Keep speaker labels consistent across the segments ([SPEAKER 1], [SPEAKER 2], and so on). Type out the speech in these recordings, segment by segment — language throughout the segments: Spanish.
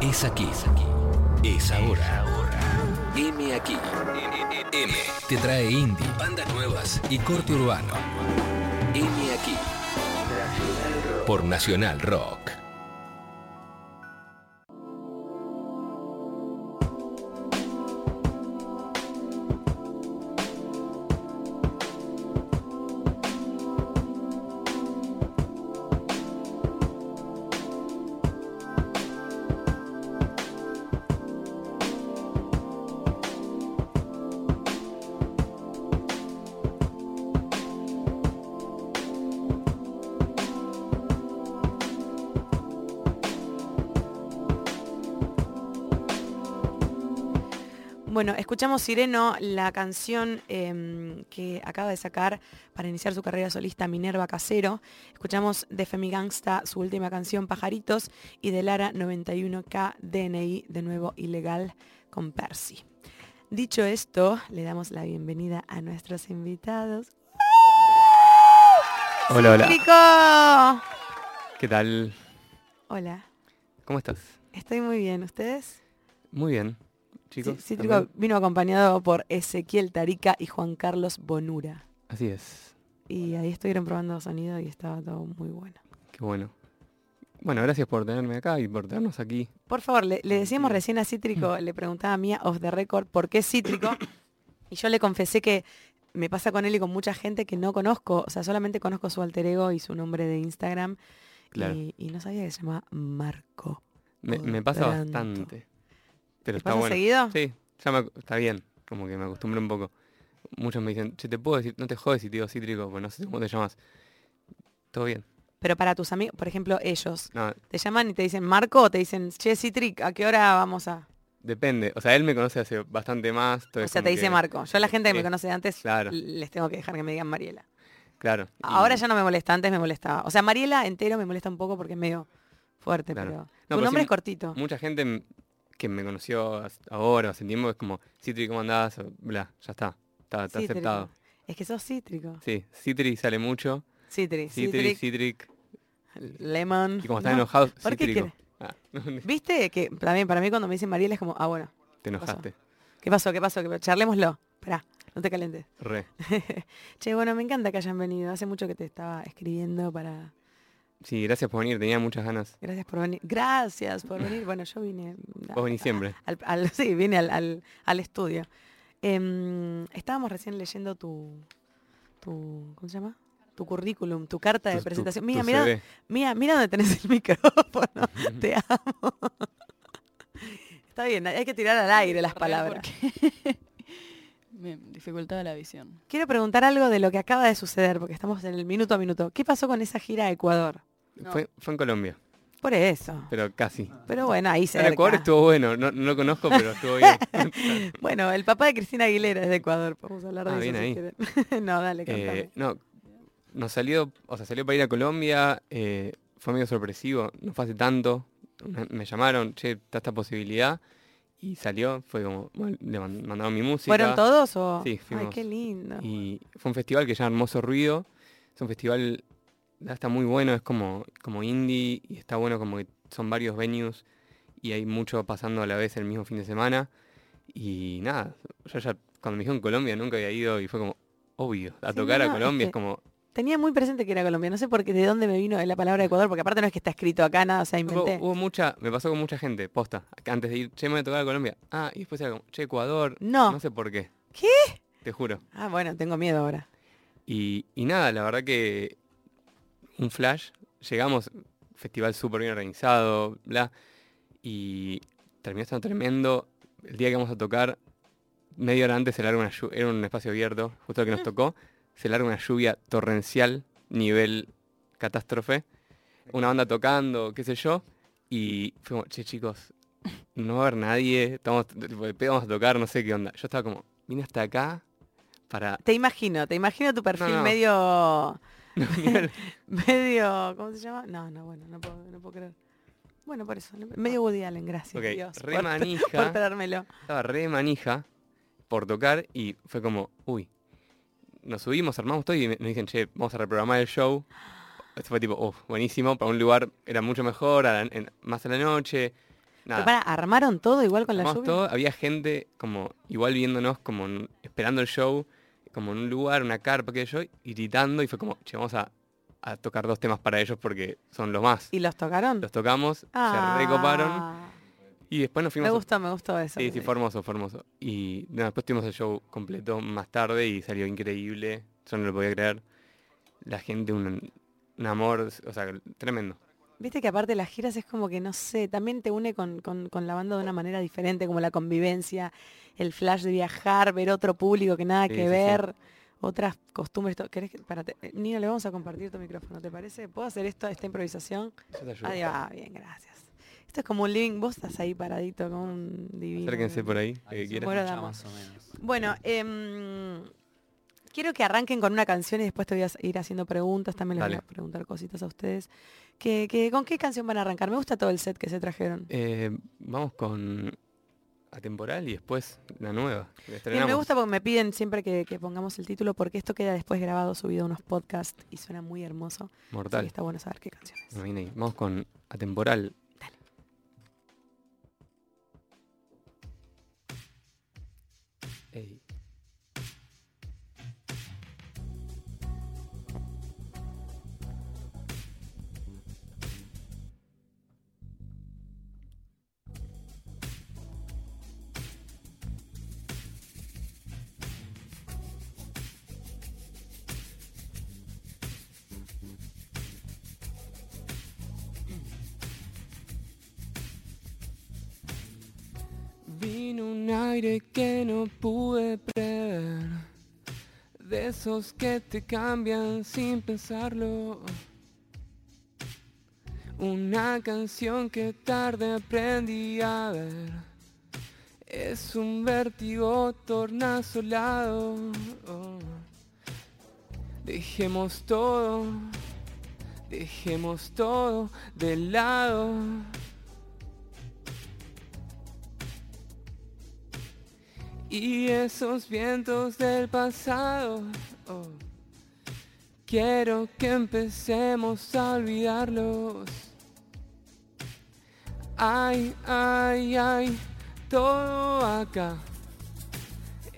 [SPEAKER 1] Es aquí. Es ahora. M aquí. M te trae indie, bandas nuevas y corte urbano. M aquí. Por Nacional Rock.
[SPEAKER 2] Escuchamos Sireno, la canción em, que acaba de sacar para iniciar su carrera solista Minerva Casero. Escuchamos de Femi Gangsta su última canción Pajaritos y de Lara 91K DNI, de nuevo ilegal con Percy. Dicho esto, le damos la bienvenida a nuestros invitados.
[SPEAKER 3] Hola, hola.
[SPEAKER 2] ¡Cítrico!
[SPEAKER 3] ¿Qué tal?
[SPEAKER 2] Hola,
[SPEAKER 3] ¿Cómo estás?
[SPEAKER 2] estoy muy bien. ¿Ustedes?
[SPEAKER 3] Muy bien, chicos.
[SPEAKER 2] Sí, Cítrico
[SPEAKER 3] ¿también?
[SPEAKER 2] vino acompañado por Ezequiel Tarica y Juan Carlos Bonura.
[SPEAKER 3] Así es.
[SPEAKER 2] Y ahí estuvieron probando sonido y estaba todo muy bueno.
[SPEAKER 3] Qué bueno. Bueno, gracias por tenerme acá y por tenernos aquí.
[SPEAKER 2] Por favor, le, le decíamos recién a Cítrico, le preguntaba a Mía off the record por qué Cítrico. Y yo le confesé que me pasa con él y con mucha gente que no conozco. O sea, solamente conozco su alter ego y su nombre de Instagram.
[SPEAKER 3] Claro.
[SPEAKER 2] Y, y no sabía que se llama Marco.
[SPEAKER 3] Me, pasa bastante. Pero
[SPEAKER 2] ¿Te
[SPEAKER 3] está
[SPEAKER 2] pasa
[SPEAKER 3] bueno.
[SPEAKER 2] seguido?
[SPEAKER 3] Sí, ya me está bien. Como que me acostumbré un poco. Muchos me dicen, che, te puedo decir, no te jodes si te digo cítrico, pues no sé cómo te llamas. Todo bien.
[SPEAKER 2] Pero para tus amigos, por ejemplo, ellos,
[SPEAKER 3] No,
[SPEAKER 2] ¿te llaman y te dicen Marco o te dicen, che, Cítric, ¿a qué hora vamos a...?
[SPEAKER 3] depende. O sea, él me conoce hace bastante más.
[SPEAKER 2] O sea, te dice
[SPEAKER 3] que-
[SPEAKER 2] Marco. Yo a la gente que me conoce de antes,
[SPEAKER 3] claro.
[SPEAKER 2] les tengo que dejar que me digan Mariela.
[SPEAKER 3] Claro. y-
[SPEAKER 2] Ahora ya no me molesta, antes me molestaba. O sea, Mariela entero me molesta un poco porque es medio fuerte,
[SPEAKER 3] Claro.
[SPEAKER 2] pero...
[SPEAKER 3] No,
[SPEAKER 2] tu
[SPEAKER 3] pero
[SPEAKER 2] nombre
[SPEAKER 3] sí,
[SPEAKER 2] es cortito.
[SPEAKER 3] Mucha gente que me conoció ahora, hace tiempo, es como, Citri, ¿cómo andás? Bla, ya está. Está, aceptado.
[SPEAKER 2] Es que sos cítrico.
[SPEAKER 3] Sí, Citri sale mucho.
[SPEAKER 2] Citri,
[SPEAKER 3] Citri,
[SPEAKER 2] Citric. Lemon.
[SPEAKER 3] Y como están
[SPEAKER 2] No,
[SPEAKER 3] enojados,
[SPEAKER 2] ¿por qué
[SPEAKER 3] cítrico. Ah,
[SPEAKER 2] ¿Viste? Que también para mí cuando me dicen Mariela es como, ah, bueno,
[SPEAKER 3] te
[SPEAKER 2] pasó?
[SPEAKER 3] enojaste.
[SPEAKER 2] ¿qué pasó? ¿Qué pasó? ¿Qué- Charlémoslo. Esperá, no te calentes.
[SPEAKER 3] Re.
[SPEAKER 2] che, bueno, me encanta que hayan venido. Hace mucho que te estaba escribiendo para...
[SPEAKER 3] Sí, gracias por venir, tenía muchas ganas.
[SPEAKER 2] Gracias por venir. Gracias por venir. Bueno, yo vine...
[SPEAKER 3] Vos venís siempre.
[SPEAKER 2] al- al- sí, vine al, al- al estudio. Em, estábamos recién leyendo tu, tu, ¿cómo se llama? Tu currículum, tu carta de
[SPEAKER 3] Tu-
[SPEAKER 2] presentación. Mira, mira, mira, mira dónde tenés el micrófono. Te amo. Está bien, hay que tirar al aire las palabras.
[SPEAKER 4] Me dificultaba la visión.
[SPEAKER 2] Quiero preguntar algo de lo que acaba de suceder, porque estamos en el minuto a minuto. ¿Qué pasó con esa gira a Ecuador?
[SPEAKER 4] No.
[SPEAKER 3] Fue, fue en Colombia,
[SPEAKER 2] Por eso.
[SPEAKER 3] pero casi.
[SPEAKER 2] Pero bueno, ahí se
[SPEAKER 3] El Ecuador estuvo bueno, no, no lo conozco, pero estuvo bien.
[SPEAKER 2] Bueno, el papá de Cristina Aguilera es de Ecuador. Podemos hablar de
[SPEAKER 3] Ah,
[SPEAKER 2] eso
[SPEAKER 3] bien ahí.
[SPEAKER 2] no, dale.
[SPEAKER 3] Eh, no, nos salió, o sea, salió para ir a Colombia, eh, fue medio sorpresivo, no fue hace tanto, me, llamaron, che, está esta posibilidad, y salió, fue como, bueno, le man- mandaron mi música.
[SPEAKER 2] ¿Fueron todos o...?
[SPEAKER 3] Sí,
[SPEAKER 2] Ay,
[SPEAKER 3] fuimos.
[SPEAKER 2] qué lindo.
[SPEAKER 3] Y fue un festival que llama Hermoso Ruido, es un festival, ya está muy bueno, es como, como indie, y está bueno como que son varios venues, y hay mucho pasando a la vez el mismo fin de semana, y nada, yo ya cuando me dijeron Colombia nunca había ido, y fue como, obvio, a
[SPEAKER 2] Sí,
[SPEAKER 3] tocar
[SPEAKER 2] no,
[SPEAKER 3] a
[SPEAKER 2] es
[SPEAKER 3] Colombia es como,
[SPEAKER 2] Tenía muy presente que era Colombia. No sé por qué, de dónde me vino la palabra Ecuador, porque aparte no es que está escrito acá, nada, o sea, inventé.
[SPEAKER 3] hubo mucha, me pasó con mucha gente, posta, antes de ir, che, me voy a tocar a Colombia. Ah, y después era como, che, Ecuador.
[SPEAKER 2] No.
[SPEAKER 3] No sé por qué.
[SPEAKER 2] ¿Qué?
[SPEAKER 3] Te juro.
[SPEAKER 2] Ah, bueno, tengo miedo ahora.
[SPEAKER 3] Y, y nada, la verdad que un flash, llegamos, festival súper bien organizado, bla, y terminó estando tremendo. El día que vamos a tocar, media hora antes se larga una era un espacio abierto, justo el que nos tocó, se larga una lluvia torrencial, nivel catástrofe, una banda tocando, qué sé yo, y como, che chicos, no va a haber nadie, estamos, vamos a tocar, no sé qué onda. Yo estaba como, vine hasta acá para...
[SPEAKER 2] Te imagino, te imagino tu perfil
[SPEAKER 3] no.
[SPEAKER 2] medio... medio... ¿Cómo se llama? No, no, bueno, no puedo, no puedo creer. Bueno, por eso, medio Woody Allen, gracias
[SPEAKER 3] Ok,
[SPEAKER 2] Dios.
[SPEAKER 3] re
[SPEAKER 2] por,
[SPEAKER 3] manija.
[SPEAKER 2] por traérmelo.
[SPEAKER 3] estaba re manija por tocar y fue como, uy, nos subimos, armamos todo y me- nos dicen, che, vamos a reprogramar el show. Esto fue tipo, uff, buenísimo, para un lugar era mucho mejor, a la- en- más a la noche. nada.
[SPEAKER 2] para, ¿armaron todo igual con la lluvia?
[SPEAKER 3] todo, había gente como igual viéndonos, como esperando el show, como en un lugar, una carpa que yo, y gritando, y fue como, che, vamos a, a tocar dos temas para ellos porque son los más.
[SPEAKER 2] ¿Y los tocaron?
[SPEAKER 3] Los tocamos,
[SPEAKER 2] Ah,
[SPEAKER 3] se recoparon, y después nos fuimos...
[SPEAKER 2] Me
[SPEAKER 3] a-
[SPEAKER 2] gustó, me gustó eso.
[SPEAKER 3] Sí, sí, fue hermoso. Y después tuvimos el show completo más tarde y salió increíble. Yo no lo podía creer. La gente, un, un amor, o sea, tremendo.
[SPEAKER 2] Viste que aparte las giras es como que, no sé, también te une con, con- con la banda de una manera diferente, como la convivencia, el flash de viajar, ver otro público que nada
[SPEAKER 3] Sí,
[SPEAKER 2] que
[SPEAKER 3] sí, sí.
[SPEAKER 2] ver, otras costumbres. ¿Querés que, espérate, eh, Nina, le vamos a compartir tu micrófono, ¿te parece? ¿Puedo hacer esto, esta improvisación?
[SPEAKER 3] Eso te ayuda.
[SPEAKER 2] Ahí va, bien, gracias. Esto es como un living, vos estás ahí paradito con un divino.
[SPEAKER 3] Acérquense por ahí,
[SPEAKER 5] Ahí
[SPEAKER 3] que quieran.
[SPEAKER 2] Bueno,
[SPEAKER 5] escucha
[SPEAKER 2] quiero que arranquen con una canción y después te voy a ir haciendo preguntas, también les voy a preguntar cositas a ustedes. Que, que- ¿Con qué canción van a arrancar? Me gusta todo el set que se trajeron.
[SPEAKER 3] Eh, vamos con Atemporal y después la nueva.
[SPEAKER 2] Bien, me gusta porque me piden siempre que, que pongamos el título porque esto queda después grabado, subido a unos podcasts y suena muy hermoso. Así que
[SPEAKER 3] Mortal.
[SPEAKER 2] está bueno saber qué canción es.
[SPEAKER 3] Bueno, viene ahí. Vamos con Atemporal. Que no pude prever, de esos que te cambian sin pensarlo. Una canción que tarde aprendí a ver, es un vértigo tornasolado. Dejemos todo, dejemos todo de lado. Y esos vientos del pasado, oh, quiero que empecemos a olvidarlos. Ay, ay, ay, todo acá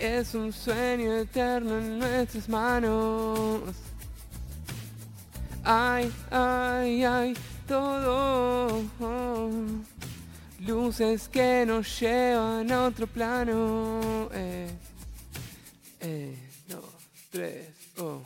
[SPEAKER 3] es un sueño eterno en nuestras manos. Ay, ay, ay, todo. Luces que nos llevan a otro plano. Eh, eh, dos, tres, oh.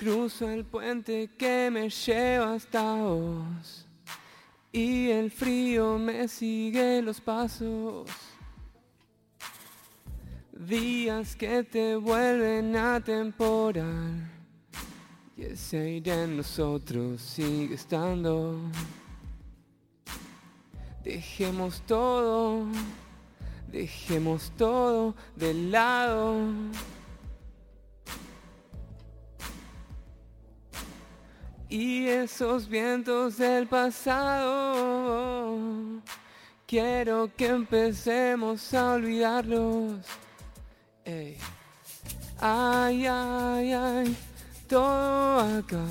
[SPEAKER 3] Cruzo el puente que me lleva hasta vos y el frío me sigue los pasos. Días que te vuelven atemporal y ese aire en nosotros sigue estando. Dejemos todo, dejemos todo de lado. Y esos vientos del pasado, quiero que empecemos a olvidarlos. Ay, ay, ay, todo acá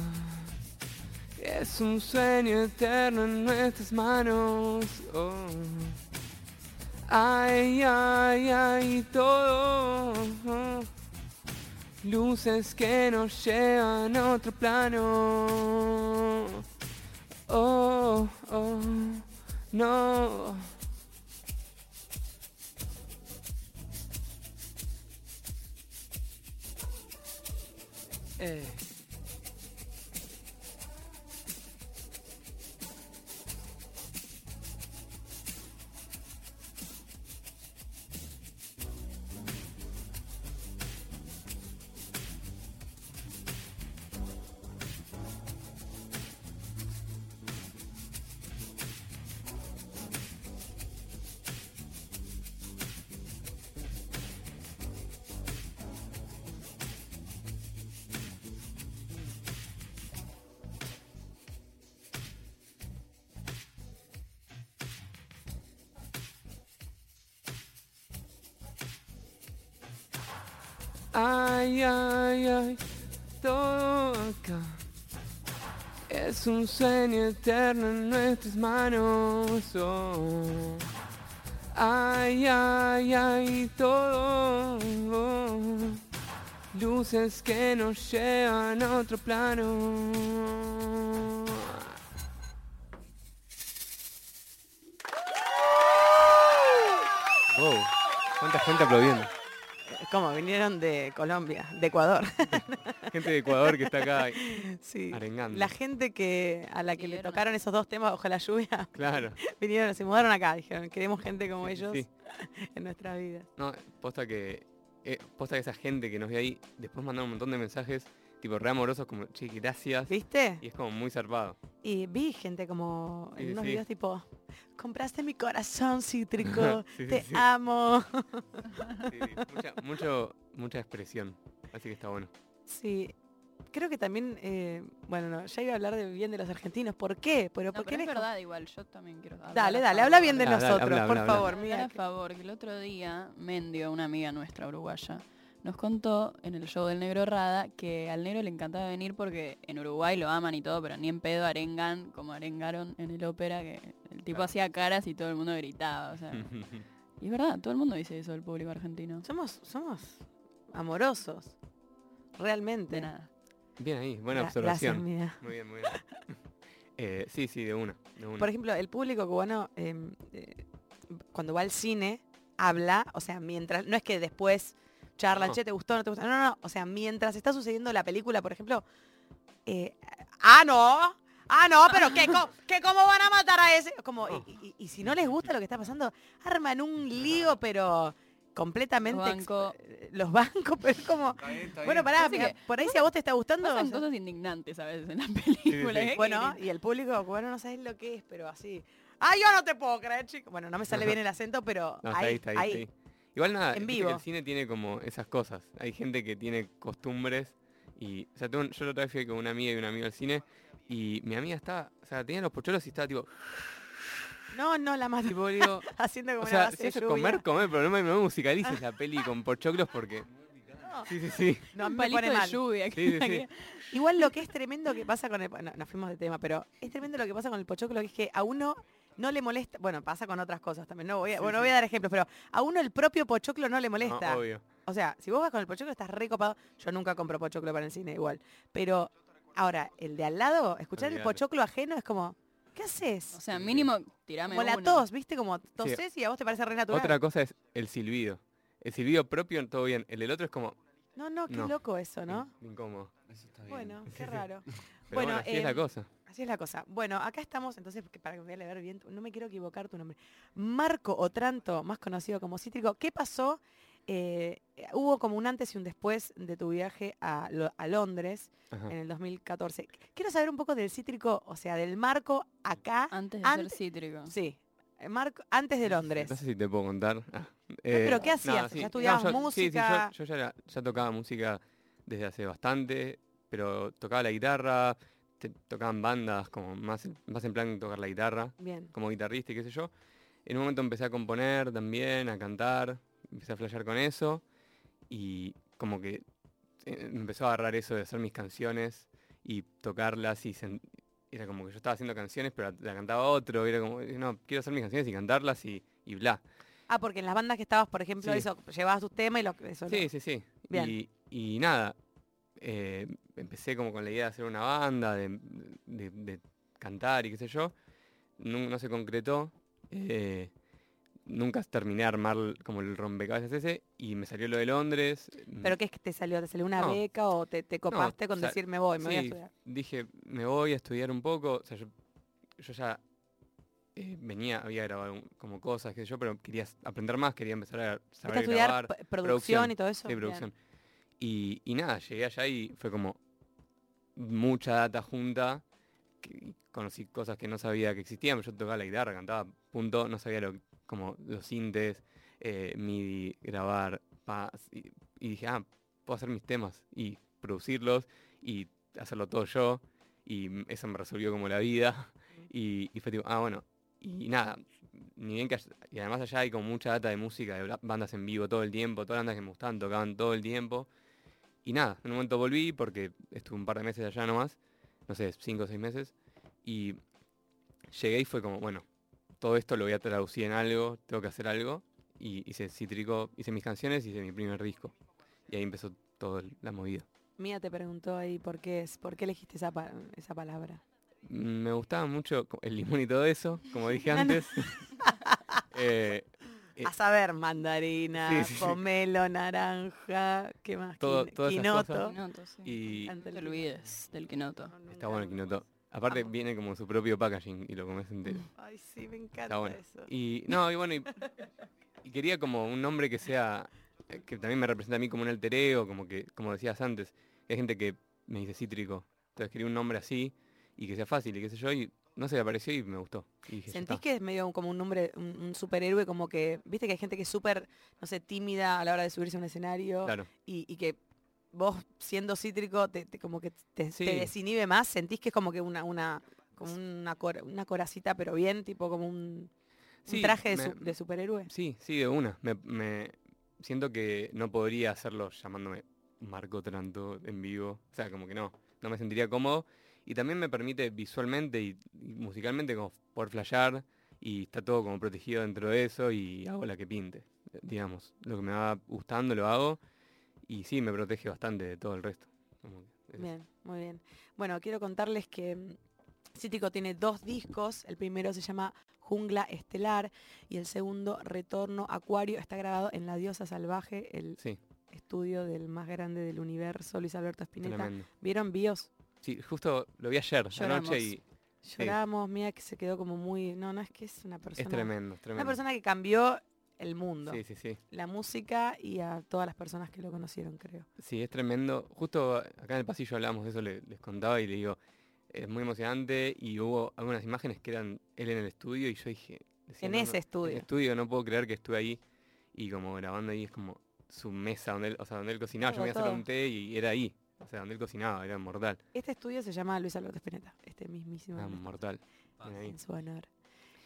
[SPEAKER 3] es un sueño eterno en nuestras manos. oh. Ay, ay, ay, todo. Luces que nos llevan a otro plano. Oh, oh, no. Eh. Ay, ay, ay, todo acá. Es un sueño eterno en nuestras manos. oh. Ay, ay, ay, todo. Luces que nos llevan a otro plano. Wow, cuánta gente aplaudiendo.
[SPEAKER 2] Vinieron de Colombia, de Ecuador.
[SPEAKER 3] Gente de Ecuador que está acá.
[SPEAKER 2] sí.
[SPEAKER 3] Arengando.
[SPEAKER 2] La gente que a la que le tocaron esos dos temas bajo la lluvia,
[SPEAKER 3] Claro.
[SPEAKER 2] vinieron, se mudaron acá, dijeron, queremos gente como
[SPEAKER 3] Sí,
[SPEAKER 2] ellos
[SPEAKER 3] sí.
[SPEAKER 2] en nuestra vida.
[SPEAKER 3] No, posta que. eh, posta que esa gente que nos ve ahí, después mandaron un montón de mensajes, tipo re amorosos, como, che, gracias.
[SPEAKER 2] ¿Viste?
[SPEAKER 3] Y es como muy zarpado.
[SPEAKER 2] Y vi gente como en
[SPEAKER 3] Sí,
[SPEAKER 2] unos
[SPEAKER 3] sí.
[SPEAKER 2] videos tipo, compraste mi corazón cítrico,
[SPEAKER 3] Sí,
[SPEAKER 2] te
[SPEAKER 3] sí.
[SPEAKER 2] amo.
[SPEAKER 3] Mucha, mucho, mucha expresión. Así que está bueno.
[SPEAKER 2] Sí, creo que también, eh, bueno, no, ya iba a hablar de bien de los argentinos. ¿Por qué? Pero
[SPEAKER 4] No,
[SPEAKER 2] ¿por qué
[SPEAKER 4] pero es verdad igual, yo también quiero hablar
[SPEAKER 2] Dale, dale, habla bien de nosotros,
[SPEAKER 3] habla,
[SPEAKER 2] por
[SPEAKER 3] habla,
[SPEAKER 2] favor, mira.
[SPEAKER 4] a favor, que el otro día Mendio, una amiga nuestra uruguaya, nos contó en el show del Negro Rada que al negro le encantaba venir porque en Uruguay lo aman y todo, pero ni en pedo arengan como arengaron en el ópera, que el tipo
[SPEAKER 3] Claro.
[SPEAKER 4] hacía caras y todo el mundo gritaba. O sea, y es verdad, todo el mundo dice eso del público argentino.
[SPEAKER 2] Somos, somos amorosos, realmente.
[SPEAKER 4] De nada.
[SPEAKER 3] bien ahí, buena
[SPEAKER 2] Gra-
[SPEAKER 3] observación.
[SPEAKER 2] Gracias.
[SPEAKER 3] Muy bien, muy bien. Eh, sí, sí, de una. De una.
[SPEAKER 2] Por ejemplo, el público cubano, eh, eh, cuando va al cine, habla, o sea, mientras, no es que después charlan,
[SPEAKER 3] No.
[SPEAKER 2] che, ¿te gustó? ¿No te gustó? No, no, no. O sea, mientras está sucediendo la película, por ejemplo, eh, ah, no. Ah, no, pero ¿qué, co- qué, ¿cómo van a matar a ese? Como, y, y- y si no les gusta lo que está pasando, arman un lío, pero completamente...
[SPEAKER 4] Banco.
[SPEAKER 2] eh, Los bancos, pero es como...
[SPEAKER 3] Está bien, está
[SPEAKER 2] Bueno, pará,
[SPEAKER 4] que-
[SPEAKER 2] por ahí si a vos te está gustando... sea,
[SPEAKER 4] cosas indignantes a veces en la película.
[SPEAKER 3] sí.
[SPEAKER 4] ¿eh?
[SPEAKER 2] bueno, y el público cubano no sabes lo que es, pero así. ¡Ah, yo no te puedo creer, chico! Bueno, no me sale bien el acento, pero
[SPEAKER 3] No, está
[SPEAKER 2] ahí,
[SPEAKER 3] ahí, está ahí,
[SPEAKER 2] ahí.
[SPEAKER 3] está ahí. Igual nada,
[SPEAKER 2] En vivo.
[SPEAKER 3] el cine tiene como esas cosas. Hay gente que tiene costumbres y, o sea, tengo un- yo vez fui con una amiga y un amigo al cine y mi amiga estaba, o sea, tenía los pocholos y estaba tipo,
[SPEAKER 2] No, no, la mato.
[SPEAKER 3] tipo digo,
[SPEAKER 2] Haciendo como
[SPEAKER 3] o
[SPEAKER 2] una
[SPEAKER 3] sea,
[SPEAKER 2] base
[SPEAKER 3] si
[SPEAKER 2] de
[SPEAKER 3] eso
[SPEAKER 2] lluvia.
[SPEAKER 3] comer, comer, pero no me, no musicalices la peli con pochoclos porque,
[SPEAKER 2] No,
[SPEAKER 3] sí, sí, sí.
[SPEAKER 2] no, me pone
[SPEAKER 4] de
[SPEAKER 2] mal.
[SPEAKER 4] lluvia.
[SPEAKER 3] Sí, sí.
[SPEAKER 2] Igual lo que es tremendo que pasa con el... No, nos fuimos de tema, pero es tremendo lo que pasa con el pochoclo, que es que a uno no le molesta... Bueno, pasa con otras cosas también, no voy a,
[SPEAKER 3] Sí,
[SPEAKER 2] bueno,
[SPEAKER 3] sí.
[SPEAKER 2] voy a dar ejemplos, pero a uno el propio pochoclo no le
[SPEAKER 3] No,
[SPEAKER 2] molesta.
[SPEAKER 3] obvio.
[SPEAKER 2] O sea, si vos vas con el pochoclo estás recopado. Yo nunca compro pochoclo para el cine igual. Pero ahora, el de al lado, escuchar el pochoclo ajeno es como, ¿qué haces?
[SPEAKER 4] O sea, mínimo, tirame
[SPEAKER 2] como la tos, ¿viste? Como toses y a vos te parece re natural.
[SPEAKER 3] Otra cosa es el silbido. El silbido propio, todo bien. El del otro es como,
[SPEAKER 2] No, no, qué
[SPEAKER 3] No.
[SPEAKER 2] loco eso, ¿no?
[SPEAKER 3] in- incómodo.
[SPEAKER 2] Bueno, qué raro.
[SPEAKER 3] Pero
[SPEAKER 2] Bueno,
[SPEAKER 3] bueno, así es la
[SPEAKER 2] em,
[SPEAKER 3] cosa.
[SPEAKER 2] Así es la cosa. Bueno, acá estamos, entonces, que para que me voy a leer bien, no me quiero equivocar tu nombre. Marco Otranto, más conocido como Cítrico, ¿qué pasó? Eh, hubo como un antes y un después de tu viaje a, Lo- a Londres
[SPEAKER 3] Ajá.
[SPEAKER 2] en el 2014. Quiero saber un poco del Cítrico, o sea, del Marco acá.
[SPEAKER 4] Antes de
[SPEAKER 2] Antes-
[SPEAKER 4] ser cítrico.
[SPEAKER 2] Sí, el Marco antes de Londres.
[SPEAKER 3] No sé si te puedo contar. Ah,
[SPEAKER 2] pero ¿qué
[SPEAKER 3] no,
[SPEAKER 2] hacías?
[SPEAKER 3] sí.
[SPEAKER 2] ¿Ya estudiabas
[SPEAKER 3] yo- sí, sí,
[SPEAKER 2] música?
[SPEAKER 3] yo, yo ya, era- ya tocaba música desde hace bastante, pero tocaba la guitarra, te- tocaban bandas como más, en- más en plan tocar la guitarra,
[SPEAKER 2] Bien.
[SPEAKER 3] como guitarrista y qué sé yo. En un momento empecé a componer también, a cantar, empecé a flashear con eso y como que eh, empezó a agarrar eso de hacer mis canciones y tocarlas y era como que yo estaba haciendo canciones pero la, la cantaba otro, era como, no, quiero hacer mis canciones y cantarlas y, y bla.
[SPEAKER 2] Ah, porque en las bandas que estabas, por ejemplo,
[SPEAKER 3] Sí.
[SPEAKER 2] eso, llevabas tus temas y lo eso. lo-
[SPEAKER 3] Sí, sí, sí. Y, y nada, eh, empecé como con la idea de hacer una banda, de, de- de cantar y qué sé yo. No, no se concretó. eh, nunca terminé de armar como el rompecabezas ese y me salió lo de Londres.
[SPEAKER 2] ¿Pero qué es que te salió? ¿Te salió una
[SPEAKER 3] No.
[SPEAKER 2] beca o te, te copaste con
[SPEAKER 3] o sea,
[SPEAKER 2] decir me voy, me voy a estudiar?
[SPEAKER 3] dije, me voy a estudiar un poco. O sea, yo, yo ya eh, venía, había grabado un- como cosas, qué sé yo, pero quería aprender más, quería empezar a
[SPEAKER 2] ¿Fuiste
[SPEAKER 3] saber grabar.
[SPEAKER 2] p- producción, y todo eso?
[SPEAKER 3] Sí,
[SPEAKER 2] Bien.
[SPEAKER 3] Y, y nada, llegué allá y fue como mucha data junta. que- conocí cosas que no sabía que existían. Yo tocaba la guitarra, cantaba, punto. No sabía lo, como los sintes, eh, MIDI, grabar, paz. Y, y dije, ah, puedo hacer mis temas y producirlos y hacerlo todo yo. Y eso me resolvió como la vida. Y, y fue tipo, ah, bueno. Y nada, ni bien que... y además allá hay como mucha data de música, de bandas en vivo todo el tiempo. Todas las bandas que me gustaban tocaban todo el tiempo. Y nada, en un momento volví porque estuve un par de meses allá nomás, no sé, cinco o seis meses, y llegué y fue como, bueno, todo esto lo voy a traducir en algo, tengo que hacer algo, y hice Cítrico, hice mis canciones y hice mi primer disco. Y ahí empezó toda la movida.
[SPEAKER 2] Mía te preguntó ahí por qué es, por qué elegiste esa, pa- esa palabra.
[SPEAKER 3] Mm, Me gustaba mucho el limón y todo eso, como dije antes. Eh, eh,
[SPEAKER 2] A saber, mandarina,
[SPEAKER 3] sí, sí, sí.
[SPEAKER 2] pomelo, naranja, ¿qué más?
[SPEAKER 3] Todo-
[SPEAKER 2] Quin-
[SPEAKER 3] todas esas
[SPEAKER 2] quinoto.
[SPEAKER 3] cosas.
[SPEAKER 4] Quinoto, sí.
[SPEAKER 3] y
[SPEAKER 4] No te olvides del quinoto.
[SPEAKER 3] está bueno el quinoto. Aparte viene como su propio packaging y lo comes entero.
[SPEAKER 2] Ay, sí, me encanta
[SPEAKER 3] Está bueno.
[SPEAKER 2] eso.
[SPEAKER 3] Y no, y bueno, y, y quería como un nombre que sea, eh, que también me representa a mí como un alter ego, como que, como decías antes, hay gente que me dice cítrico. Entonces quería un nombre así y que sea fácil y qué sé yo, y no sé, apareció y me gustó. Y dije,
[SPEAKER 2] ¿Sentís que es medio como un nombre, un, un superhéroe, como que, viste que hay gente que es súper, no sé, tímida a la hora de subirse a un escenario
[SPEAKER 3] Claro.
[SPEAKER 2] y, y que vos siendo cítrico te, te- como que te,
[SPEAKER 3] Sí.
[SPEAKER 2] te desinhibe más? ¿Sentís que es como que una, una, como una, cor- una coracita pero bien, tipo como un, traje de,
[SPEAKER 3] me-
[SPEAKER 2] su- de superhéroe?
[SPEAKER 3] Sí, sí, de una. Me, me- siento que no podría hacerlo llamándome Marco Tranto en vivo. O sea, como que no, no me sentiría cómodo. Y también me permite visualmente y, y musicalmente como poder flashear y está todo como protegido dentro de eso y hago la que pinte, digamos. Lo que me va gustando lo hago y sí, me protege bastante de todo el resto.
[SPEAKER 2] Bien, muy bien. Bueno, quiero contarles que mm, Cítrico tiene dos discos. El primero se llama Jungla Estelar y el segundo Retorno Acuario. Está grabado en La Diosa Salvaje, el
[SPEAKER 3] Sí,
[SPEAKER 2] estudio del más grande del universo, Luis Alberto Spinetta.
[SPEAKER 3] tremendo.
[SPEAKER 2] ¿Vieron Bios?
[SPEAKER 3] Sí, justo lo vi ayer,
[SPEAKER 4] Lloramos.
[SPEAKER 3] anoche y
[SPEAKER 2] Lloramos, mía que se quedó como muy... No, no, es que es una persona...
[SPEAKER 3] es tremendo, es
[SPEAKER 2] Una
[SPEAKER 3] tremendo.
[SPEAKER 2] persona que cambió el mundo,
[SPEAKER 3] Sí, sí, sí.
[SPEAKER 2] la música y a todas las personas que lo conocieron, creo.
[SPEAKER 3] Sí, es tremendo. Justo acá en el pasillo hablamos de eso, le- les contaba y le digo, es muy emocionante y hubo algunas imágenes que eran él en el estudio y yo dije... decía,
[SPEAKER 2] En
[SPEAKER 3] "No, no,
[SPEAKER 2] ese estudio.
[SPEAKER 3] En el estudio, no puedo creer que estuve ahí y como grabando ahí es como su mesa donde él, o sea, donde él cocinaba, yo me iba a hacer
[SPEAKER 2] todo.
[SPEAKER 3] un té y era ahí. O sea, donde él cocinaba, era mortal.
[SPEAKER 2] Este estudio se llama Luis Alberto Spinetta, este mismísimo. Está.
[SPEAKER 3] mortal.
[SPEAKER 2] En su honor.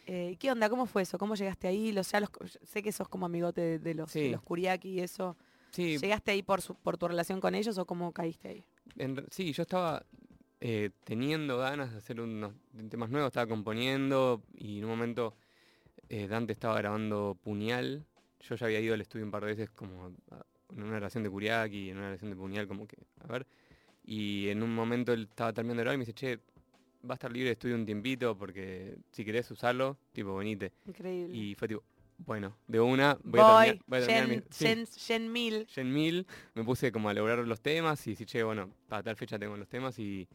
[SPEAKER 2] Eh, ¿Qué onda? ¿Cómo fue eso? ¿Cómo llegaste ahí? Lo, sea, los- sé que sos como amigote de, de los, de
[SPEAKER 3] Sí.
[SPEAKER 2] los Kuriaki y eso.
[SPEAKER 3] Sí,
[SPEAKER 2] ¿Llegaste ahí por, su- por tu relación con ellos o cómo caíste ahí?
[SPEAKER 3] En sí, yo estaba eh, teniendo ganas de hacer unos temas nuevos, estaba componiendo y en un momento eh, Dante estaba grabando Puñal. Yo ya había ido al estudio un par de veces como a- en una relación de Kuriaki, en una relación de Puñal, como que, a ver. Y en un momento él estaba terminando grabar y me dice, che, va a estar libre de estudio un tiempito porque si querés usarlo, tipo, venite.
[SPEAKER 2] Increíble.
[SPEAKER 3] Y fue tipo, bueno, de una, voy, a terminar, voy a terminar
[SPEAKER 2] Gen,
[SPEAKER 3] mi- sí.
[SPEAKER 2] Gen- Gen 1000.
[SPEAKER 3] Gen 1000, me puse como a lograr los temas y decir, che, bueno, para tal fecha tengo los temas y,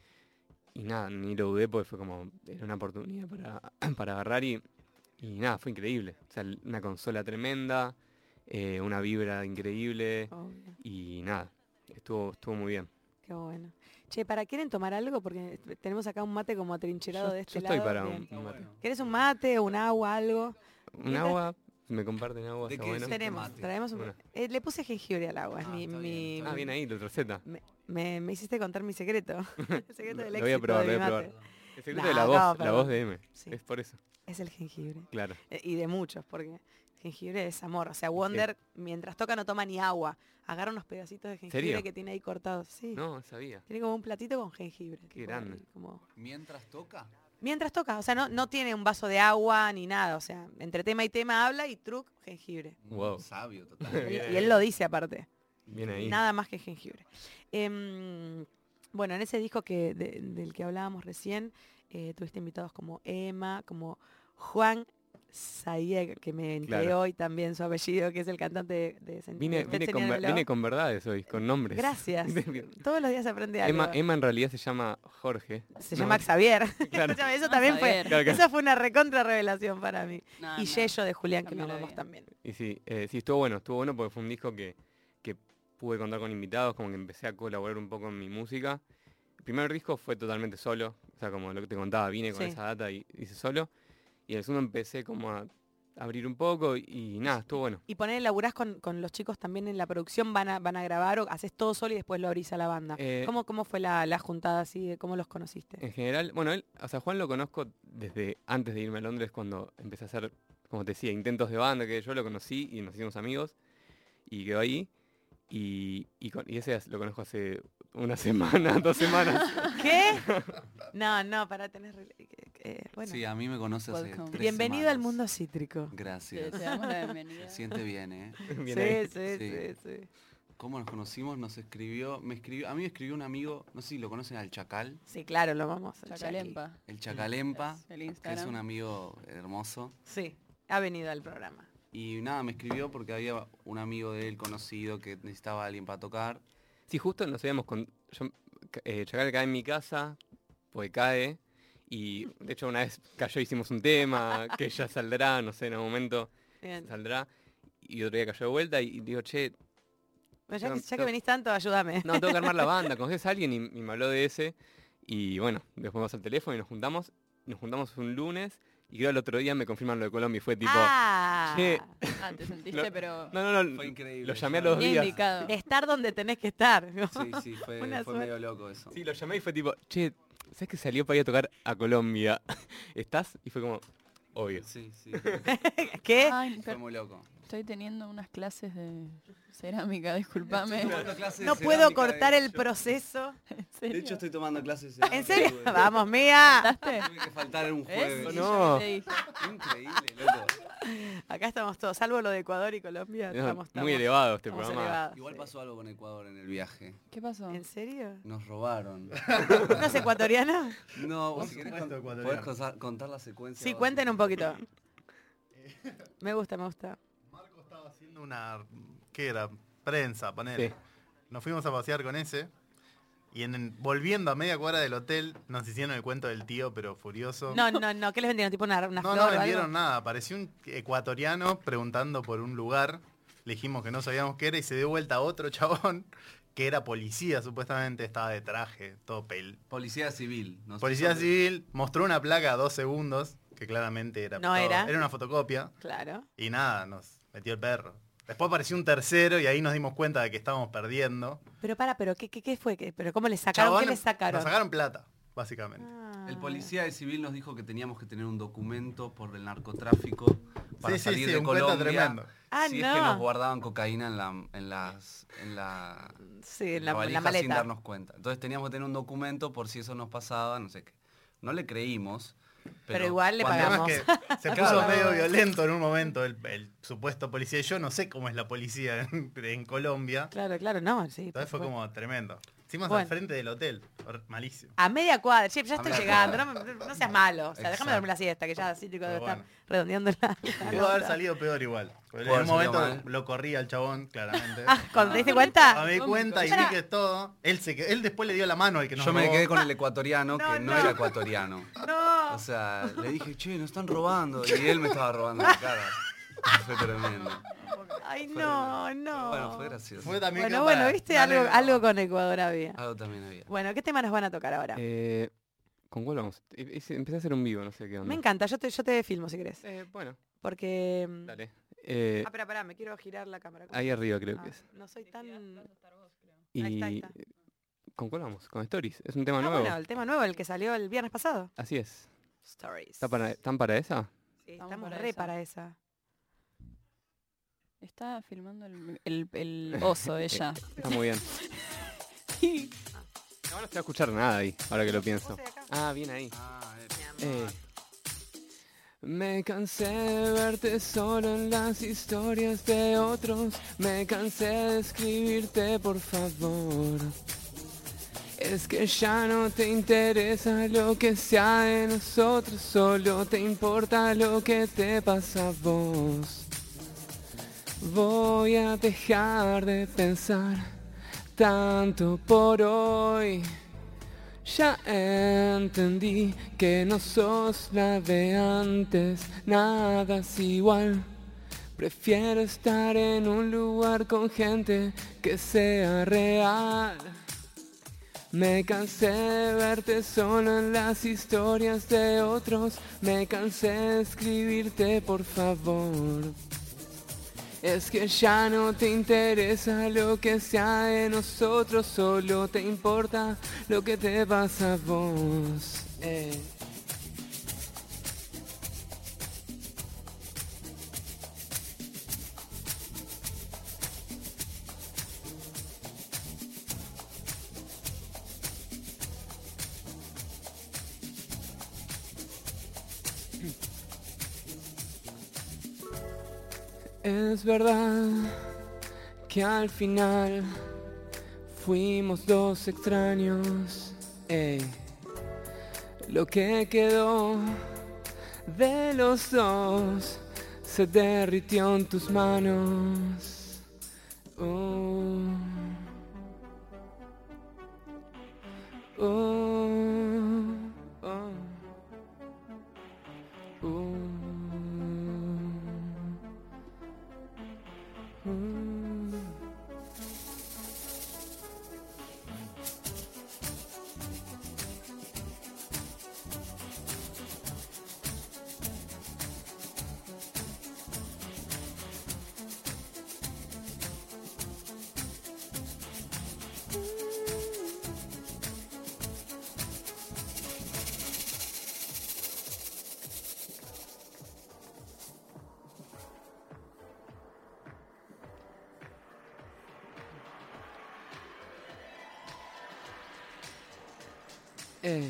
[SPEAKER 3] y nada, ni lo dudé porque fue como, era una oportunidad para, para agarrar y, y nada, fue increíble. O sea, una consola tremenda, eh, una vibra increíble
[SPEAKER 2] Obvio,
[SPEAKER 3] y nada, estuvo, estuvo muy bien.
[SPEAKER 2] qué bueno. Che, ¿para quieren tomar algo? Porque tenemos acá un mate como atrincherado
[SPEAKER 3] Yo,
[SPEAKER 2] de
[SPEAKER 3] yo
[SPEAKER 2] este
[SPEAKER 3] estoy
[SPEAKER 2] lado.
[SPEAKER 3] para
[SPEAKER 2] Bien.
[SPEAKER 3] un, un mate.
[SPEAKER 2] ¿Querés un mate, un agua, algo?
[SPEAKER 3] Un agua, me comparten agua,
[SPEAKER 5] ¿De qué
[SPEAKER 3] bueno.
[SPEAKER 2] Tenemos, traemos un...
[SPEAKER 3] Bueno.
[SPEAKER 2] eh, le puse jengibre al agua,
[SPEAKER 5] Ah,
[SPEAKER 2] mi...
[SPEAKER 5] está bien,
[SPEAKER 2] mi-
[SPEAKER 3] Ah, bien ahí, la receta.
[SPEAKER 2] Me, me- me hiciste contar mi secreto. El secreto del
[SPEAKER 3] lo voy a
[SPEAKER 2] éxito
[SPEAKER 3] probar, lo voy a
[SPEAKER 2] mate.
[SPEAKER 3] probar. El secreto
[SPEAKER 2] No,
[SPEAKER 3] de la
[SPEAKER 2] no,
[SPEAKER 3] voz, la voz de M.
[SPEAKER 2] Sí.
[SPEAKER 3] Es por eso,
[SPEAKER 2] Es el jengibre.
[SPEAKER 3] claro.
[SPEAKER 2] Eh, Y de muchos, porque jengibre es amor. O sea, Wonder, mientras toca, no toma ni agua. Agarra unos pedacitos de jengibre
[SPEAKER 3] ¿Serio?
[SPEAKER 2] que tiene ahí cortados. Sí.
[SPEAKER 3] No, sabía.
[SPEAKER 2] Tiene como un platito con jengibre.
[SPEAKER 3] Qué
[SPEAKER 2] tipo
[SPEAKER 3] grande.
[SPEAKER 2] ahí, como-
[SPEAKER 5] Mientras toca.
[SPEAKER 2] Mientras toca, o sea, no, no tiene un vaso de agua ni nada. O sea, entre tema y tema habla y truc, jengibre.
[SPEAKER 5] Mm,
[SPEAKER 3] Wow.
[SPEAKER 5] Sabio,
[SPEAKER 2] Y,
[SPEAKER 5] total.
[SPEAKER 2] y él lo dice aparte.
[SPEAKER 3] Bien ahí.
[SPEAKER 2] Nada más que jengibre. Em, bueno, en ese disco que, de- del que hablábamos recién, eh, tuviste invitados como Emma, como Juan Sayeg, que me enteré
[SPEAKER 3] Claro.
[SPEAKER 2] hoy también su apellido, que es el cantante de, de
[SPEAKER 3] Vine, con, vine con verdades hoy, con nombres.
[SPEAKER 2] Gracias. Todos los días aprende algo.
[SPEAKER 3] Emma, Emma en realidad se llama Jorge.
[SPEAKER 2] se
[SPEAKER 3] No,
[SPEAKER 2] llama Xavier.
[SPEAKER 3] Claro.
[SPEAKER 2] Eso también fue,
[SPEAKER 4] Xavier.
[SPEAKER 3] Claro, claro.
[SPEAKER 2] esa fue una recontra revelación para mí.
[SPEAKER 4] No,
[SPEAKER 2] y
[SPEAKER 4] no.
[SPEAKER 2] Yello de Julián, que amamos
[SPEAKER 4] vida.
[SPEAKER 2] también.
[SPEAKER 3] Y sí, eh, sí, estuvo bueno, estuvo bueno porque fue un disco que, que pude contar con invitados, como que empecé a colaborar un poco en mi música. El primer disco fue totalmente solo, o sea, como lo que te contaba, vine con
[SPEAKER 2] Sí.
[SPEAKER 3] esa data y hice solo. Y el segundo empecé como a abrir un poco y, y nada, estuvo bueno.
[SPEAKER 2] Y poner, laburás con, con los chicos también en la producción, van a, van a grabar o haces todo solo y después lo abrís a la banda.
[SPEAKER 3] Eh,
[SPEAKER 2] ¿Cómo, ¿Cómo fue la, la juntada así? de ¿Cómo los conociste?
[SPEAKER 3] En general, bueno, él, o sea, Juan lo conozco desde antes de irme a Londres cuando empecé a hacer, como te decía, intentos de banda, que yo lo conocí y nos hicimos amigos y quedó ahí. Y, y, con- y ese lo conozco hace una semana, dos semanas.
[SPEAKER 2] ¿Qué? No, no, para tener... eh, bueno.
[SPEAKER 5] Sí, a mí me conoce hace tres
[SPEAKER 2] Bienvenido al mundo cítrico.
[SPEAKER 5] Gracias.
[SPEAKER 4] te damos la bienvenida.
[SPEAKER 5] Se siente bien, ¿eh?
[SPEAKER 3] Bien
[SPEAKER 2] sí, sí, sí,
[SPEAKER 5] Sí.
[SPEAKER 2] sí.
[SPEAKER 5] ¿Cómo nos conocimos? Nos escribió, me escribió, a mí me escribió un amigo, no sé si lo conocen al Chacal,
[SPEAKER 2] Sí, claro, lo vamos. a
[SPEAKER 4] Chacalempa.
[SPEAKER 5] el Chacalempa,
[SPEAKER 4] El
[SPEAKER 5] que es
[SPEAKER 4] Instagram.
[SPEAKER 5] un amigo hermoso.
[SPEAKER 2] Sí, ha venido al programa.
[SPEAKER 5] Y nada, me escribió porque había un amigo de él conocido que necesitaba a alguien para tocar.
[SPEAKER 3] Sí, justo nos habíamos con. Yo, eh, Chacal cae en mi casa, pues cae. Y de hecho una vez cayó, hicimos un tema, que ya saldrá, no sé, en algún momento
[SPEAKER 2] Bien.
[SPEAKER 3] saldrá. Y otro día cayó de vuelta y digo, che,
[SPEAKER 2] Bueno, ya, que, ya que venís tanto, ayúdame.
[SPEAKER 3] no, tengo que armar la banda, ¿conoces a alguien? Y, y me habló de ese. Y bueno, después vamos al teléfono y nos juntamos. Nos juntamos un lunes y creo el otro día me confirman lo de Colombia y fue tipo...
[SPEAKER 2] ah,
[SPEAKER 3] che,
[SPEAKER 4] Ah, te sentiste,
[SPEAKER 3] Lo-
[SPEAKER 4] pero
[SPEAKER 3] no, no, no,
[SPEAKER 5] Fue increíble.
[SPEAKER 3] lo llamé a los días.
[SPEAKER 4] indicado.
[SPEAKER 2] estar donde tenés que estar. ¿no?
[SPEAKER 5] Sí, sí, fue, fue medio loco eso.
[SPEAKER 3] Sí, lo llamé y fue tipo, che, ¿sabes que salió para ir a tocar a Colombia? ¿Estás? Y fue como, obvio.
[SPEAKER 5] Sí, sí,
[SPEAKER 2] ¿Qué?
[SPEAKER 4] Ay,
[SPEAKER 5] fue muy loco.
[SPEAKER 4] Estoy teniendo unas clases de cerámica, discúlpame.
[SPEAKER 2] No puedo cortar el proceso.
[SPEAKER 4] ¿En
[SPEAKER 5] De hecho estoy tomando clases.
[SPEAKER 2] ¿En serio? Vamos, mía.
[SPEAKER 4] ¿Faltaste?
[SPEAKER 5] Tuve que faltar en un
[SPEAKER 4] ¿Ves?
[SPEAKER 5] jueves.
[SPEAKER 3] No.
[SPEAKER 5] Increíble, loco.
[SPEAKER 2] Acá estamos todos, salvo lo de Ecuador y Colombia.
[SPEAKER 3] No,
[SPEAKER 2] Estamos,
[SPEAKER 3] muy elevado este
[SPEAKER 2] estamos
[SPEAKER 3] programa.
[SPEAKER 2] elevados,
[SPEAKER 5] Igual
[SPEAKER 2] sí.
[SPEAKER 5] pasó algo con Ecuador en el viaje.
[SPEAKER 4] ¿Qué pasó?
[SPEAKER 2] ¿En serio?
[SPEAKER 5] Nos robaron.
[SPEAKER 2] ¿No es ecuatoriano?
[SPEAKER 5] No, vos si querés podés contar la secuencia.
[SPEAKER 2] Sí, cuenten un poquito. Me gusta, me gusta.
[SPEAKER 6] Estaba haciendo una. ¿Qué era? Prensa, poner.
[SPEAKER 3] Sí.
[SPEAKER 6] Nos fuimos a pasear con ese. Y en, en- volviendo a media cuadra del hotel, nos hicieron el cuento del tío, pero furioso.
[SPEAKER 2] No, no, no. ¿Qué les vendieron? ¿Tipo una, una
[SPEAKER 6] no,
[SPEAKER 2] flor
[SPEAKER 6] no
[SPEAKER 2] o algo?
[SPEAKER 6] vendieron nada. Apareció un ecuatoriano preguntando por un lugar. Le dijimos que no sabíamos qué era y se dio vuelta a otro chabón que era policía, supuestamente estaba de traje, todo pel.
[SPEAKER 5] Policía civil. nos
[SPEAKER 6] Policía
[SPEAKER 5] hizo-
[SPEAKER 6] civil mostró una placa a dos segundos, que claramente era,
[SPEAKER 2] No era.
[SPEAKER 6] era una fotocopia.
[SPEAKER 2] Claro.
[SPEAKER 6] Y nada, nos metió el perro. Después apareció un tercero y ahí nos dimos cuenta de que estábamos perdiendo.
[SPEAKER 2] Pero para, pero ¿qué, qué, qué fue? ¿Qué- ¿Pero cómo le sacaron?
[SPEAKER 6] Chabón,
[SPEAKER 2] ¿Qué le sacaron?
[SPEAKER 6] Nos sacaron plata, básicamente.
[SPEAKER 2] Ah.
[SPEAKER 5] El policía de civil nos dijo que teníamos que tener un documento por el narcotráfico para
[SPEAKER 6] Sí, sí,
[SPEAKER 5] salir
[SPEAKER 6] sí,
[SPEAKER 5] de
[SPEAKER 6] un
[SPEAKER 5] Colombia.
[SPEAKER 6] tremendo.
[SPEAKER 2] Ah,
[SPEAKER 5] si
[SPEAKER 2] no.
[SPEAKER 5] es que nos guardaban cocaína en la, en las, en la,
[SPEAKER 2] Sí, en
[SPEAKER 5] la
[SPEAKER 2] la,
[SPEAKER 5] valija
[SPEAKER 2] la maleta.
[SPEAKER 5] sin darnos cuenta. Entonces teníamos que tener un documento por si eso nos pasaba, no sé qué. No le creímos. Pero,
[SPEAKER 2] Pero igual le pagamos.
[SPEAKER 6] Que se puso medio violento en un momento el, el supuesto policía. Yo no sé cómo es la policía en, en Colombia.
[SPEAKER 2] Claro, claro, no, sí.
[SPEAKER 6] Entonces fue como tremendo. Hicimos
[SPEAKER 2] Bueno.
[SPEAKER 6] al frente del hotel. Malísimo.
[SPEAKER 2] A media cuadra, che, ya estoy
[SPEAKER 5] A
[SPEAKER 2] llegando, no, no seas malo. O sea, déjame dormir la siesta, que ya Cítrico debe
[SPEAKER 6] Pero
[SPEAKER 2] estar
[SPEAKER 6] bueno.
[SPEAKER 2] redondeando la,
[SPEAKER 6] Pudo haber salido peor igual. Porque en un momento
[SPEAKER 5] mal.
[SPEAKER 6] lo corría al chabón, claramente.
[SPEAKER 2] Ah, cuando te diste cuenta,
[SPEAKER 6] A me di cuenta y vi que todo. Él, se, él después le dio la mano al que nos
[SPEAKER 5] Yo me quedé con el ecuatoriano
[SPEAKER 2] No,
[SPEAKER 5] que no,
[SPEAKER 2] no.
[SPEAKER 5] era ecuatoriano.
[SPEAKER 2] no.
[SPEAKER 5] O sea, le dije, che, nos están robando. Y él me estaba robando la cara. Fue tremendo.
[SPEAKER 2] Ay,
[SPEAKER 5] Fue
[SPEAKER 2] no,
[SPEAKER 5] tremendo.
[SPEAKER 2] no.
[SPEAKER 5] Bueno, fue gracioso.
[SPEAKER 6] Fue también
[SPEAKER 2] Bueno, bueno,
[SPEAKER 6] para
[SPEAKER 2] viste,
[SPEAKER 6] darle-
[SPEAKER 2] algo, algo con Ecuador había.
[SPEAKER 5] Algo también había.
[SPEAKER 2] Bueno, ¿qué tema nos van a tocar ahora?
[SPEAKER 3] Eh, ¿Con cuál vamos? Empecé a hacer un vivo, no sé qué onda.
[SPEAKER 2] Me encanta, yo te, yo te filmo si querés.
[SPEAKER 3] Eh, bueno,
[SPEAKER 2] Porque... mm,
[SPEAKER 3] dale. Eh,
[SPEAKER 2] Ah, espera, pará, me quiero girar la cámara.
[SPEAKER 3] ahí arriba creo
[SPEAKER 2] Ah,
[SPEAKER 3] que es.
[SPEAKER 2] No soy tan...
[SPEAKER 3] Y
[SPEAKER 2] Ahí está, ahí está.
[SPEAKER 3] ¿Con cuál vamos? Con Stories. Es un tema
[SPEAKER 2] Ah,
[SPEAKER 3] nuevo.
[SPEAKER 2] bueno, el tema nuevo, el que salió el viernes pasado.
[SPEAKER 3] Así es.
[SPEAKER 2] Stories.
[SPEAKER 3] ¿Está para, ¿Están para esa?
[SPEAKER 2] Sí,
[SPEAKER 4] Estamos
[SPEAKER 2] estamos
[SPEAKER 4] para
[SPEAKER 2] re
[SPEAKER 4] esa.
[SPEAKER 2] para esa.
[SPEAKER 4] Está filmando el, el- el oso ella.
[SPEAKER 3] Está muy bien. No, no se va a escuchar nada ahí, ahora que lo pienso. Ah, bien ahí.
[SPEAKER 5] Ah,
[SPEAKER 3] Eh. Me cansé de verte solo en las historias de otros. Me cansé de escribirte, por favor. Es que ya no te interesa lo que sea de nosotros, solo te importa lo que te pasa a vos. Voy a dejar de pensar tanto por hoy. Ya entendí que no sos la de antes, nada es igual. Prefiero estar en un lugar con gente que sea real. Me cansé de verte solo en las historias de otros, me cansé de escribirte por favor. Es que ya no te interesa lo que sea de nosotros, solo te importa lo que te pasa a vos. Eh. Es verdad que al final fuimos dos extraños. ey. Lo que quedó de los dos se derritió en tus manos. Eh.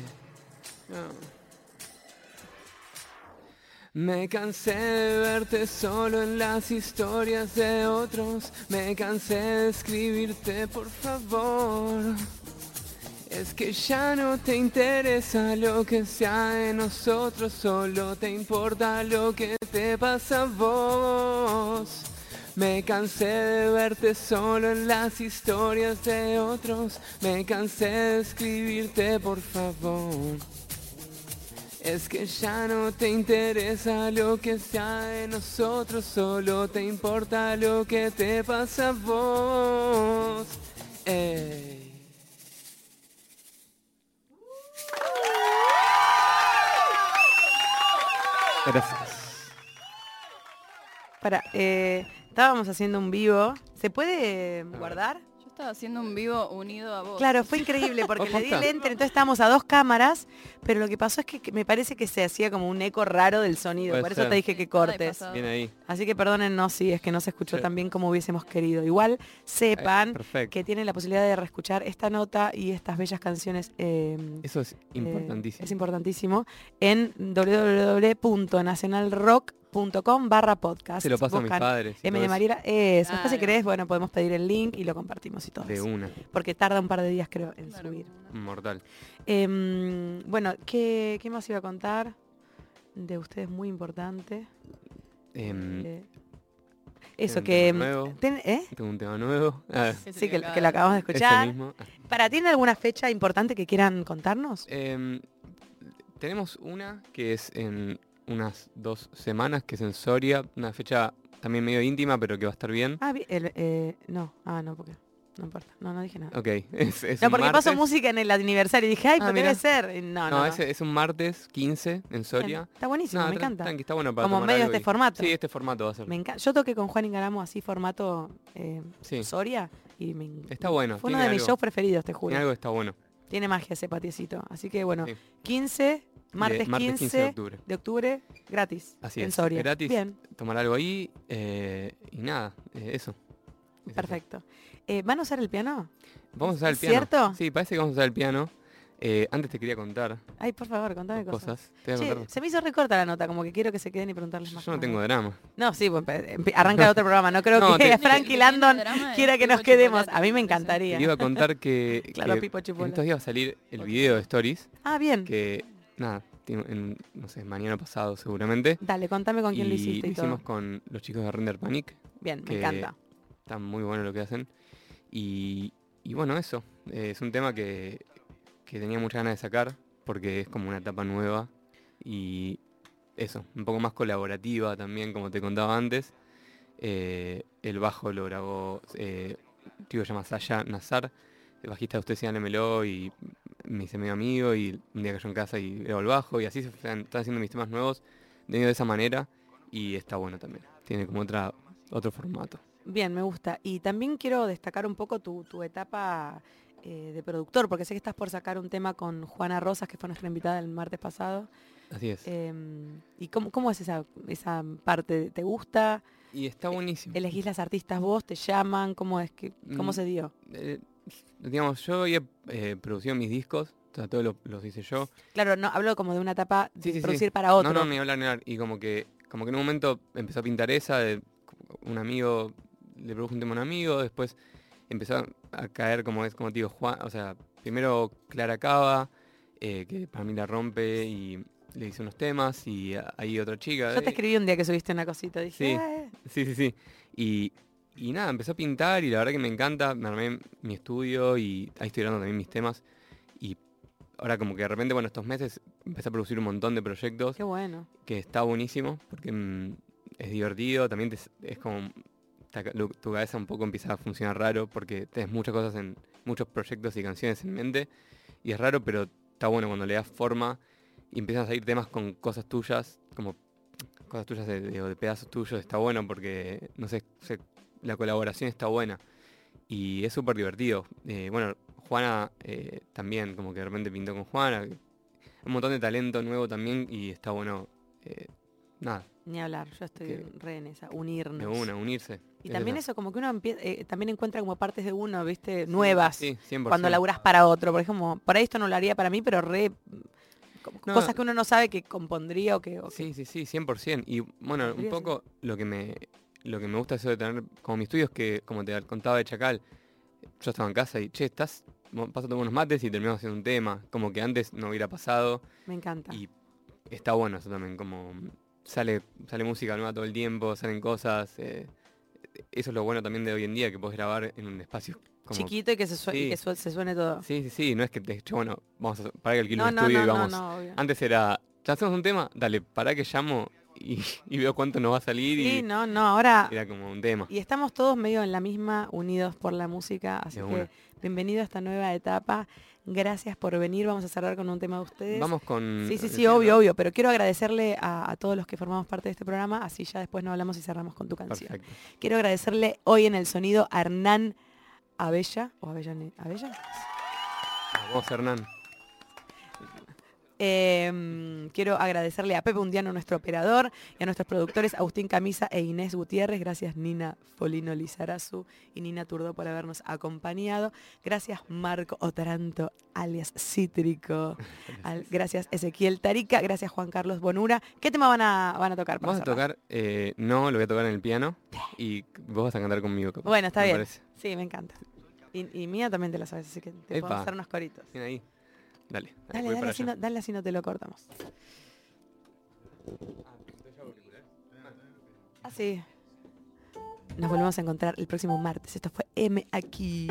[SPEAKER 3] Me cansé de verte solo en las historias de otros. Me cansé de escribirte, por favor. Es que ya no te interesa lo que sea de nosotros, solo te importa lo que te pasa a vos. Me cansé de verte solo en las historias de otros. Me cansé de escribirte, por favor. Es que ya no te interesa lo que sea de nosotros, solo te importa lo que te pasa a vos. Ey. Gracias.
[SPEAKER 2] Para, eh, estábamos haciendo un vivo. ¿Se puede guardar?
[SPEAKER 4] Yo estaba haciendo un vivo unido a vos.
[SPEAKER 2] Claro, fue increíble porque le di el enter, entonces estábamos a dos cámaras, pero lo que pasó es que me parece que se hacía como un eco raro del sonido,
[SPEAKER 3] Puede
[SPEAKER 2] por eso
[SPEAKER 3] ser.
[SPEAKER 2] te dije que cortes.
[SPEAKER 4] pasado.
[SPEAKER 3] Bien ahí.
[SPEAKER 2] Así que perdónennos si es que no se escuchó
[SPEAKER 3] Sí.
[SPEAKER 2] tan bien como hubiésemos querido. Igual sepan
[SPEAKER 3] Eh, perfecto.
[SPEAKER 2] que tienen la posibilidad de reescuchar esta nota y estas bellas canciones. eh,
[SPEAKER 3] Eso es
[SPEAKER 2] eh,
[SPEAKER 3] importantísimo.
[SPEAKER 2] es importantísimo en www.nacionalrock.com barra podcast.
[SPEAKER 3] Se lo paso a mis padres. y
[SPEAKER 2] M de
[SPEAKER 3] eso.
[SPEAKER 2] Mariela, eso. Después si querés, bueno, podemos pedir el link y lo compartimos y todo
[SPEAKER 3] De
[SPEAKER 2] eso.
[SPEAKER 3] una.
[SPEAKER 2] Porque tarda un par de días, creo, en
[SPEAKER 4] Claro.
[SPEAKER 2] subir.
[SPEAKER 3] Mortal.
[SPEAKER 2] Em, bueno, ¿qué, qué más iba a contar? De ustedes muy importante.
[SPEAKER 3] Em,
[SPEAKER 2] Eh, eso que...
[SPEAKER 3] tema nuevo.
[SPEAKER 2] ten- ¿eh?
[SPEAKER 3] tengo un tema nuevo. Ah,
[SPEAKER 2] Sí, que, lo acabamos de escuchar.
[SPEAKER 3] mismo.
[SPEAKER 2] ¿Para tiene alguna fecha importante que quieran contarnos?
[SPEAKER 3] Em, tenemos una que es en unas dos semanas, que es en Soria, una fecha también medio íntima, pero que va a estar bien.
[SPEAKER 2] Ah, el- eh, no, ah, no, porque no importa. No, no dije nada.
[SPEAKER 3] Ok, es, es
[SPEAKER 2] No, porque pasó
[SPEAKER 3] martes.
[SPEAKER 2] música en el aniversario y dije, ay,
[SPEAKER 3] Ah,
[SPEAKER 2] pero debe ser. No, no,
[SPEAKER 3] No,
[SPEAKER 2] no.
[SPEAKER 3] ese es un martes 15 en Soria.
[SPEAKER 2] Está buenísimo,
[SPEAKER 3] No,
[SPEAKER 2] me encanta.
[SPEAKER 3] tranqui, está bueno para
[SPEAKER 2] Como medio este
[SPEAKER 3] y-
[SPEAKER 2] formato.
[SPEAKER 3] Sí, este formato va a ser.
[SPEAKER 2] Me encanta. Yo toqué con Juan Ingaramo así formato eh,
[SPEAKER 3] Sí.
[SPEAKER 2] Soria y me
[SPEAKER 3] Está bueno.
[SPEAKER 2] Fue uno de mis shows preferidos, te juro.
[SPEAKER 3] Tiene algo está bueno.
[SPEAKER 2] Tiene magia ese patiecito. Así que bueno,
[SPEAKER 3] Sí.
[SPEAKER 2] 15, martes,
[SPEAKER 3] De- martes
[SPEAKER 2] 15,
[SPEAKER 3] 15 de octubre.
[SPEAKER 2] de octubre, gratis.
[SPEAKER 3] Así
[SPEAKER 2] en
[SPEAKER 3] es,
[SPEAKER 2] Soria.
[SPEAKER 3] gratis.
[SPEAKER 2] Bien,
[SPEAKER 3] Tomar algo ahí eh, y nada, eh, eso.
[SPEAKER 2] Perfecto. Eh, ¿Van a usar el piano?
[SPEAKER 3] Vamos a usar el
[SPEAKER 2] ¿Es
[SPEAKER 3] piano.
[SPEAKER 2] cierto?
[SPEAKER 3] Sí, parece que vamos a usar el piano. Eh, antes te quería contar
[SPEAKER 2] Ay, por favor, contame cosas.
[SPEAKER 3] cosas. Te voy a
[SPEAKER 2] Che,
[SPEAKER 3] contar-
[SPEAKER 2] se me hizo recorta la nota, como que quiero que se queden y preguntarles más.
[SPEAKER 3] Yo no
[SPEAKER 2] cosas.
[SPEAKER 3] tengo drama.
[SPEAKER 2] No, sí, pues, arranca el otro programa. No creo
[SPEAKER 3] No,
[SPEAKER 2] que
[SPEAKER 3] te-
[SPEAKER 2] Frank y
[SPEAKER 4] Tiene
[SPEAKER 2] Landon quiera que nos quedemos. A mí me encantaría.
[SPEAKER 3] Te iba a contar que,
[SPEAKER 2] Claro,
[SPEAKER 3] que
[SPEAKER 2] Pipo
[SPEAKER 3] en
[SPEAKER 2] Chipola.
[SPEAKER 3] estos días va a salir el video de Stories.
[SPEAKER 2] Ah, bien.
[SPEAKER 3] Que, nada, en, no sé, mañana pasado seguramente.
[SPEAKER 2] Dale, contame con quién lo hiciste y
[SPEAKER 3] hicimos con los chicos de Render Panic.
[SPEAKER 2] Bien, me encanta.
[SPEAKER 3] Está muy bueno lo que hacen. Y, y bueno, eso. eh, es un tema que, que tenía muchas ganas de sacar porque es como una etapa nueva y eso, un poco más colaborativa también, como te contaba antes. Eh, el bajo lo grabó eh, un tío se llama Saya Nazar, el bajista de Usted Síganmelo y me hice medio amigo y un día cayó en casa y grabó el bajo y así se están, están haciendo mis temas nuevos de esa manera y está bueno también. Tiene como otra, otro formato.
[SPEAKER 2] Bien, me gusta. Y también quiero destacar un poco tu, tu etapa eh, de productor, porque sé que estás por sacar un tema con Juana Rosas, que fue nuestra invitada el martes pasado.
[SPEAKER 3] Así es.
[SPEAKER 2] Em, ¿Y cómo, cómo es esa, esa parte? ¿Te gusta?
[SPEAKER 3] y está buenísimo.
[SPEAKER 2] ¿Elegís las artistas vos? ¿Te llaman? ¿Cómo es que cómo
[SPEAKER 3] Mm,
[SPEAKER 2] se dio?
[SPEAKER 3] Eh, digamos, yo había eh, producido mis discos, o sea, todos los, los hice yo.
[SPEAKER 2] Claro, no hablo como de una etapa de
[SPEAKER 3] Sí, sí, sí.
[SPEAKER 2] producir para otro.
[SPEAKER 3] No, no, ni hablar, ni hablar. Y como que, como que en un momento empezó a pintar esa, de un amigo, le produjo un tema a un amigo, después empezó a caer como es, como te digo, Juan, o sea, primero Clara Cava, eh, que para mí la rompe y le hice unos temas y ahí otra chica.
[SPEAKER 2] Yo te
[SPEAKER 3] eh,
[SPEAKER 2] escribí un día que subiste una cosita, dije,
[SPEAKER 3] Sí.
[SPEAKER 2] "Ah,
[SPEAKER 3] Sí, sí, sí. Y, y nada, empezó a pintar y la verdad que me encanta. Me armé mi estudio y ahí estoy grabando también mis temas. Y ahora como que de repente, bueno, estos meses empecé a producir un montón de proyectos
[SPEAKER 2] qué bueno.
[SPEAKER 3] que está buenísimo porque mm, es divertido. También te- es como tu cabeza un poco empieza a funcionar raro porque tienes muchas cosas en muchos proyectos y canciones en mente. Y es raro, pero está bueno cuando le das forma y empiezan a salir temas con cosas tuyas, como cosas tuyas de, de- de pedazos tuyos. Está bueno porque, no sé, se- la colaboración está buena. Y es súper divertido. Eh, bueno, Juana eh, también, como que de repente pintó con Juana. Un montón de talento nuevo también y está bueno. eh, nada,
[SPEAKER 2] Ni hablar, yo estoy
[SPEAKER 3] Que-
[SPEAKER 2] re en esa, unirnos.
[SPEAKER 3] de una, unirse.
[SPEAKER 2] Y
[SPEAKER 3] Es
[SPEAKER 2] también
[SPEAKER 3] eso.
[SPEAKER 2] eso, como que uno también encuentra como partes de uno, viste, nuevas.
[SPEAKER 3] Sí, 100%.
[SPEAKER 2] cuando laburas para otro, por ejemplo, por ahí esto no lo haría para mí, pero re
[SPEAKER 3] No.
[SPEAKER 2] cosas que uno no sabe que compondría o que, o que-
[SPEAKER 3] Sí, sí, sí, 100%. Y bueno, un poco lo que me lo que me gusta eso de tener como mi estudio es que, como te contaba de Chacal, yo estaba en casa y, che, estás, paso a tomar unos mates y terminamos haciendo un tema. Como que antes no hubiera pasado
[SPEAKER 2] me encanta.
[SPEAKER 3] y está bueno eso también, como sale, sale música nueva todo el tiempo, salen cosas. eh, eso es lo bueno también de hoy en día, que puedes grabar en un espacio como...
[SPEAKER 2] Chiquito y que se, sue- y
[SPEAKER 3] Sí.
[SPEAKER 2] que su- se suene todo.
[SPEAKER 3] Sí, sí, sí, no es que te bueno, vamos a para que alquilo
[SPEAKER 2] no,
[SPEAKER 3] un
[SPEAKER 2] no,
[SPEAKER 3] estudio
[SPEAKER 2] no,
[SPEAKER 3] y
[SPEAKER 2] no,
[SPEAKER 3] vamos.
[SPEAKER 2] no, obvio.
[SPEAKER 3] Antes era, ya hacemos un tema, dale, para que llamo y, y veo cuánto nos va a salir y
[SPEAKER 2] Sí, no, no, ahora...
[SPEAKER 3] era como un tema.
[SPEAKER 2] Y estamos todos medio en la misma, unidos por la música, así que bienvenido a esta nueva etapa. Gracias por venir, vamos a cerrar con un tema de ustedes.
[SPEAKER 3] Vamos con...
[SPEAKER 2] Sí, sí, sí, obvio, obvio, pero quiero agradecerle a, a todos los que formamos parte de este programa, así ya después no hablamos y cerramos con tu canción.
[SPEAKER 3] Perfecto.
[SPEAKER 2] Quiero agradecerle hoy en el sonido a Hernán Abella, o Avellane- Abella.
[SPEAKER 3] Vamos, Hernán.
[SPEAKER 2] Eh, quiero agradecerle a Pepe Undiano, nuestro operador, y a nuestros productores Agustín Camisa e Inés Gutiérrez. Gracias Nina Folino Lizarazu y Nina Turdo por habernos acompañado. Gracias Marco Otranto, alias Cítrico. Gracias Ezequiel Tarica. Gracias Juan Carlos Bonura. ¿Qué tema van a, van a tocar?
[SPEAKER 3] Vamos a tocar, eh, no, lo voy a tocar en el piano y vos vas a cantar conmigo. capaz,
[SPEAKER 2] Bueno, está bien.
[SPEAKER 3] parece.
[SPEAKER 2] Sí, me encanta. Y, y mía también te la sabes, así que te
[SPEAKER 3] Epa.
[SPEAKER 2] podemos hacer unos coritos.
[SPEAKER 3] Bien ahí. Dale,
[SPEAKER 2] Dale, dale no, dale así no te lo cortamos. Así. Nos volvemos a encontrar el próximo martes. Esto fue M aquí.